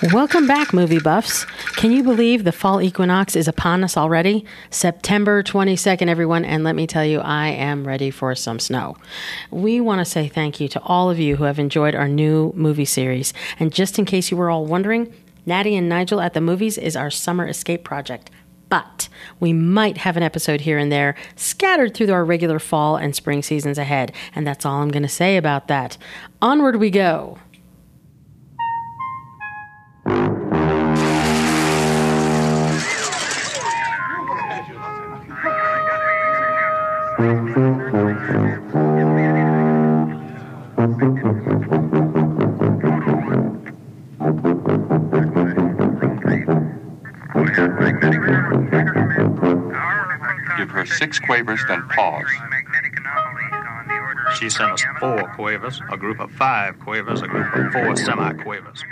Welcome back, movie buffs. Can you believe the fall equinox is upon us already? September 22nd, everyone, and let me tell you, I am ready for some snow. We want to say thank you to all of you who have enjoyed our new movie series. And just in case you were all wondering, Natty and Nigel at the Movies is our summer escape project. But we might have an episode here and there scattered through our regular fall and spring seasons ahead. And that's all I'm going to say about that. Onward we go. Give her six quavers, then pause. She sent us four quavers, a group of five quavers, a group of four semi-quavers.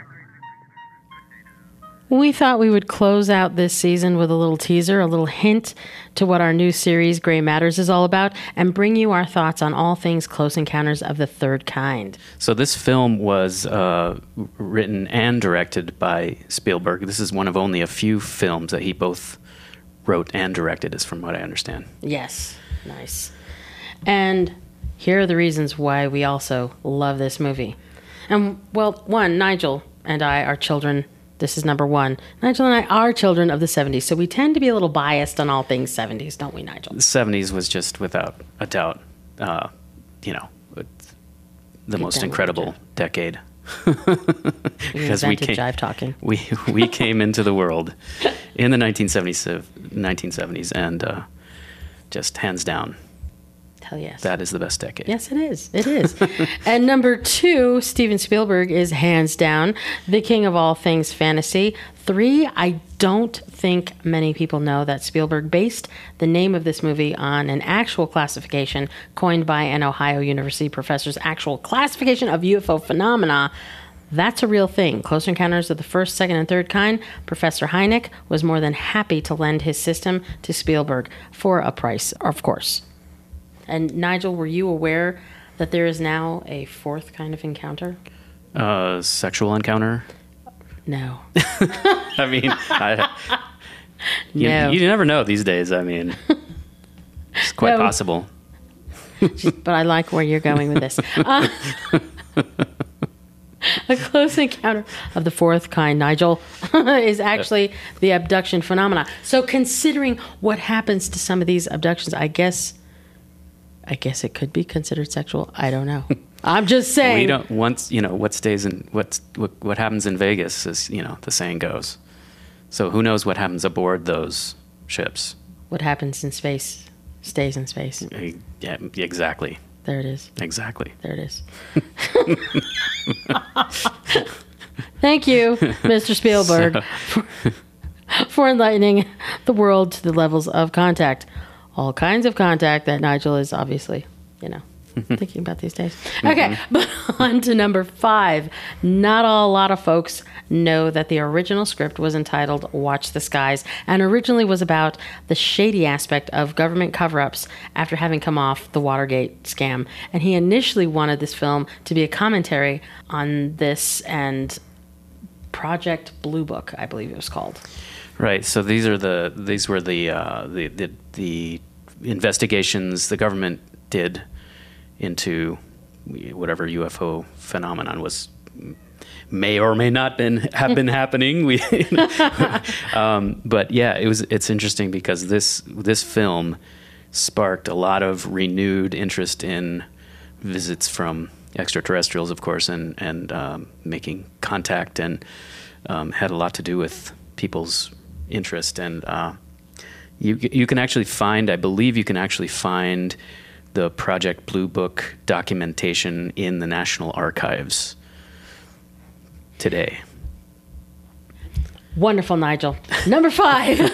We thought we would close out this season with a little teaser, a little hint to what our new series, Gray Matters, is all about, and bring you our thoughts on all things Close Encounters of the Third Kind. So this film was uh, written and directed by Spielberg. This is one of only a few films that he both wrote and directed, is from what I understand. Yes, nice. And here are the reasons why we also love this movie. And, well, one, Nigel and I are children. This is number one. Nigel and I are children of the 70s, so we tend to be a little biased on all things 70s, don't we, Nigel? The 70s was just without a doubt, uh, you know, the most incredible decade. Because we came- jive talking. we we came into the world in the 1970s, 1970s and uh, just hands down, Hell yes. that is the best decade. Yes, it is. It is. and number two, Steven Spielberg is hands down the king of all things fantasy. Three, I don't think many people know that Spielberg based the name of this movie on an actual classification coined by an Ohio University professor's actual classification of UFO phenomena. That's a real thing. Close Encounters of the First, Second, and Third Kind, Professor Hynek was more than happy to lend his system to Spielberg for a price, of course. And Nigel, were you aware that there is now a fourth kind of encounter? Uh, sexual encounter. No. I mean, I, you, No. you never know these days. I mean, it's quite No. possible. but I like where you're going with this. Uh, a close encounter of the fourth kind, Nigel, is actually the abduction phenomena. So, considering what happens to some of these abductions, I guess, I guess it could be considered sexual. I don't know. I'm just saying. We don't once you know what stays in what what what happens in Vegas is you know the saying goes. So who knows what happens aboard those ships? What happens in space stays in space. Eh, Yeah, exactly, There it is. exactly. There it is. Thank you, Mr. Spielberg, for, for enlightening the world to the levels of contact. All kinds of contact that Nigel is obviously, you know, thinking about these days. Okay, mm-hmm. but on to number five. Not a lot of folks know that the original script was entitled Watch the Skies and originally was about the shady aspect of government cover ups after having come off the Watergate scam. And he initially wanted this film to be a commentary on this and Project Blue Book, I believe it was called. Right. So these are the these were the uh, the, the the investigations the government did into whatever UFO phenomenon was may or may not been have been happening. We, um, but yeah, it was. It's interesting because this this film sparked a lot of renewed interest in visits from extraterrestrials, of course, and and um, making contact, and um, had a lot to do with people's interest. And uh, you you can actually find, I believe, you can actually find the Project Blue Book documentation in the National Archives today. Wonderful, Nigel. Number five.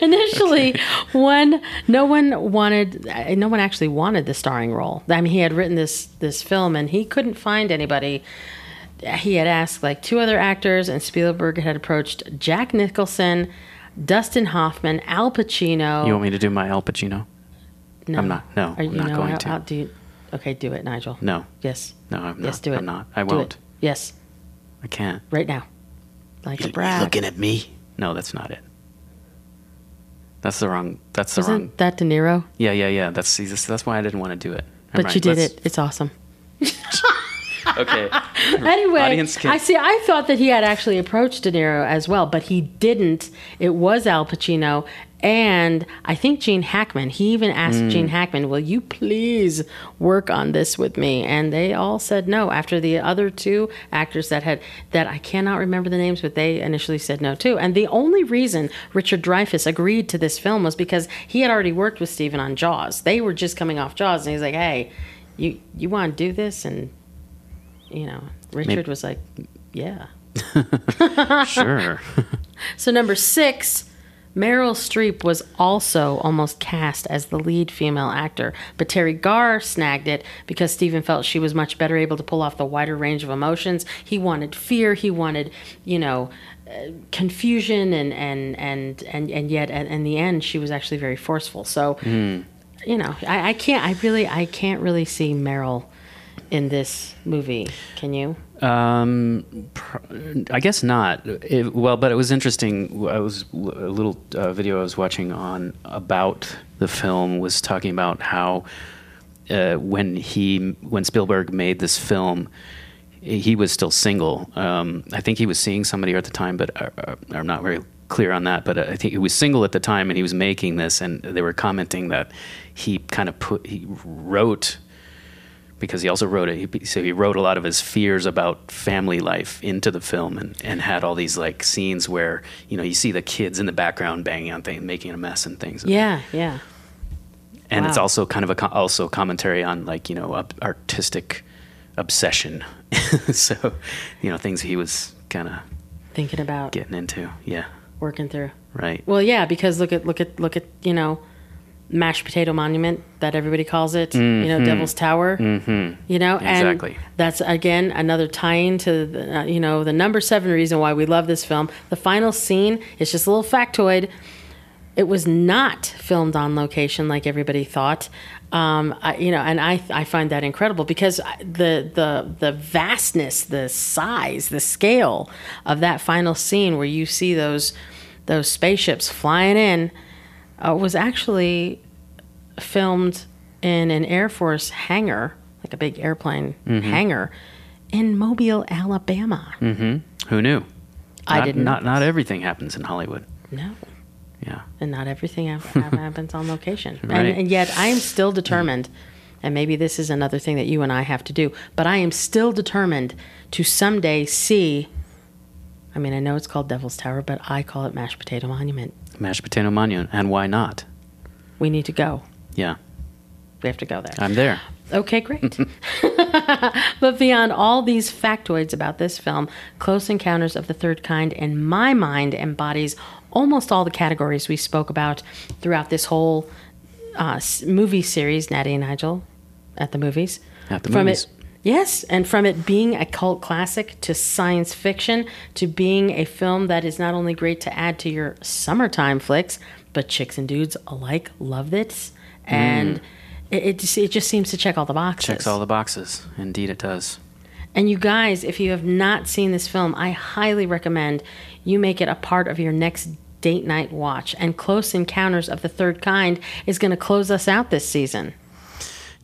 Initially, one no one wanted, no one actually wanted the starring role. I mean, he had written this this film, and he couldn't find anybody. He had asked like two other actors, and Spielberg had approached Jack Nicholson, Dustin Hoffman, Al Pacino. You want me to do my Al Pacino? no. I'm not- no, Are you I'm not know going how, to. how do you? Okay, do it. Yes, do it, Nigel. No, Yes. no, I'm Yes, do it. I'm not. I Do won't. Yes. I can't. right now. Like You, a you brag. looking at me? No, that's not it. That's the wrong. That's the wrong. Isn't wrong. that De Niro? Yeah, yeah, yeah. That's that's why I didn't want to do it. Never But you did Let's- it. It's awesome. Okay. Anyway, Audience can- I see. I thought that he had actually approached De Niro as well, but he didn't. It was Al Pacino and I think Gene Hackman. He even asked Mm. Gene Hackman, "Will you please work on this with me?" And they all said no. After the other two actors that had that I cannot remember the names, but they initially said no too. And the only reason Richard Dreyfuss agreed to this film was because he had already worked with Steven on Jaws. They were just coming off Jaws, and he's like, "Hey, you you want to do this?" And you know, Richard was like, "Yeah." sure. So number six, Meryl Streep was also almost cast as the lead female actor, but Teri Garr snagged it because Steven felt she was much better able to pull off the wider range of emotions. He wanted fear, he wanted, you know, uh, confusion, and and and and and yet, at, in the end, she was actually very forceful. So, you know, I, I can't, I really, I can't really see Meryl in this movie. Can you? Um, I guess not. It, well, but it was interesting. I was a little uh, video I was watching on about the film was talking about how uh, when he when Spielberg made this film, he was still single. Um, I think he was seeing somebody at the time, but uh, uh, I'm not very clear on that. But I think he was single at the time, and he was making this, and they were commenting that he kind of put he wrote because he also wrote it. He, so he wrote a lot of his fears about family life into the film, and, and had all these like scenes where you know you see the kids in the background banging on things, making a mess and things. Yeah, yeah. and it's also kind of a also commentary on like you know artistic obsession. so you know things he was kind of Thinking about getting into. Yeah, working through. right. Well, yeah, because look at look at look at you know, mashed potato monument that everybody calls it. You know, Devil's Tower. Mm-hmm. You know, and Exactly. that's again another tie-in to the, uh, you know the number seven reason why we love this film. The final scene is just a little factoid. It was not filmed on location like everybody thought. Um, I, you know, and I I find that incredible because the the the vastness, the size, the scale of that final scene where you see those those spaceships flying in uh, was actually filmed in an Air Force hangar, like a big airplane hangar, in Mobile, Alabama. Who knew? I Not- didn't. Not not everything happens in Hollywood. No. Yeah. and not everything hap- hap- happens on location. Right. And, and yet, I am still determined, and maybe this is another thing that you and I have to do, but I am still determined to someday see. I mean, I know it's called Devil's Tower, but I call it Mashed Potato Monument. Mashed potato monument, and why not? We need to go. Yeah, We have to go there. I'm there. Okay, great. but beyond all these factoids about this film, Close Encounters of the Third Kind, in my mind, embodies almost all the categories we spoke about throughout this whole uh, movie series, Natty and Nigel at the movies. At the from movies. It, yes, and from it being a cult classic to science fiction to being a film that is not only great to add to your summertime flicks, but chicks and dudes alike loved it. And it, it, just, it just seems to check all the boxes. Mm. Checks all the boxes. Indeed, it does. And you guys, if you have not seen this film, I highly recommend you make it a part of your next date night watch. And Close Encounters of the Third Kind is going to close us out this season.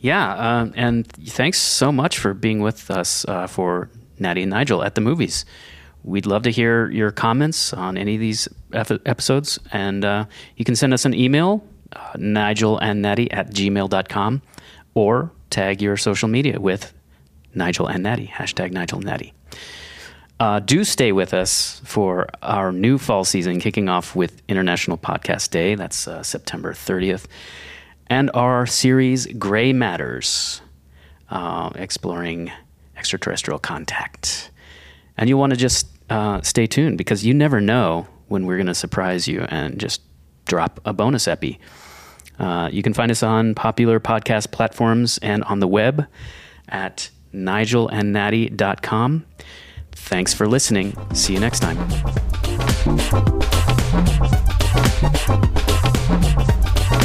Yeah, um, and thanks so much for being with us uh, for Natty and Nigel at the movies. We'd love to hear your comments on any of these ep- episodes, and uh, you can send us an email, uh, Nigel and Natty at gmail.com, or tag your social media with Nigel and Natty, hashtag Nigel Natty. Uh, do stay with us for our new fall season, kicking off with International Podcast Day. That's uh, September 30th. And our series, Gray Matters, uh, exploring extraterrestrial contact. And you'll want to just uh, stay tuned because you never know when we're going to surprise you and just drop a bonus epi. Uh, you can find us on popular podcast platforms and on the web at nigelandnatty.com. Thanks for listening. See you next time.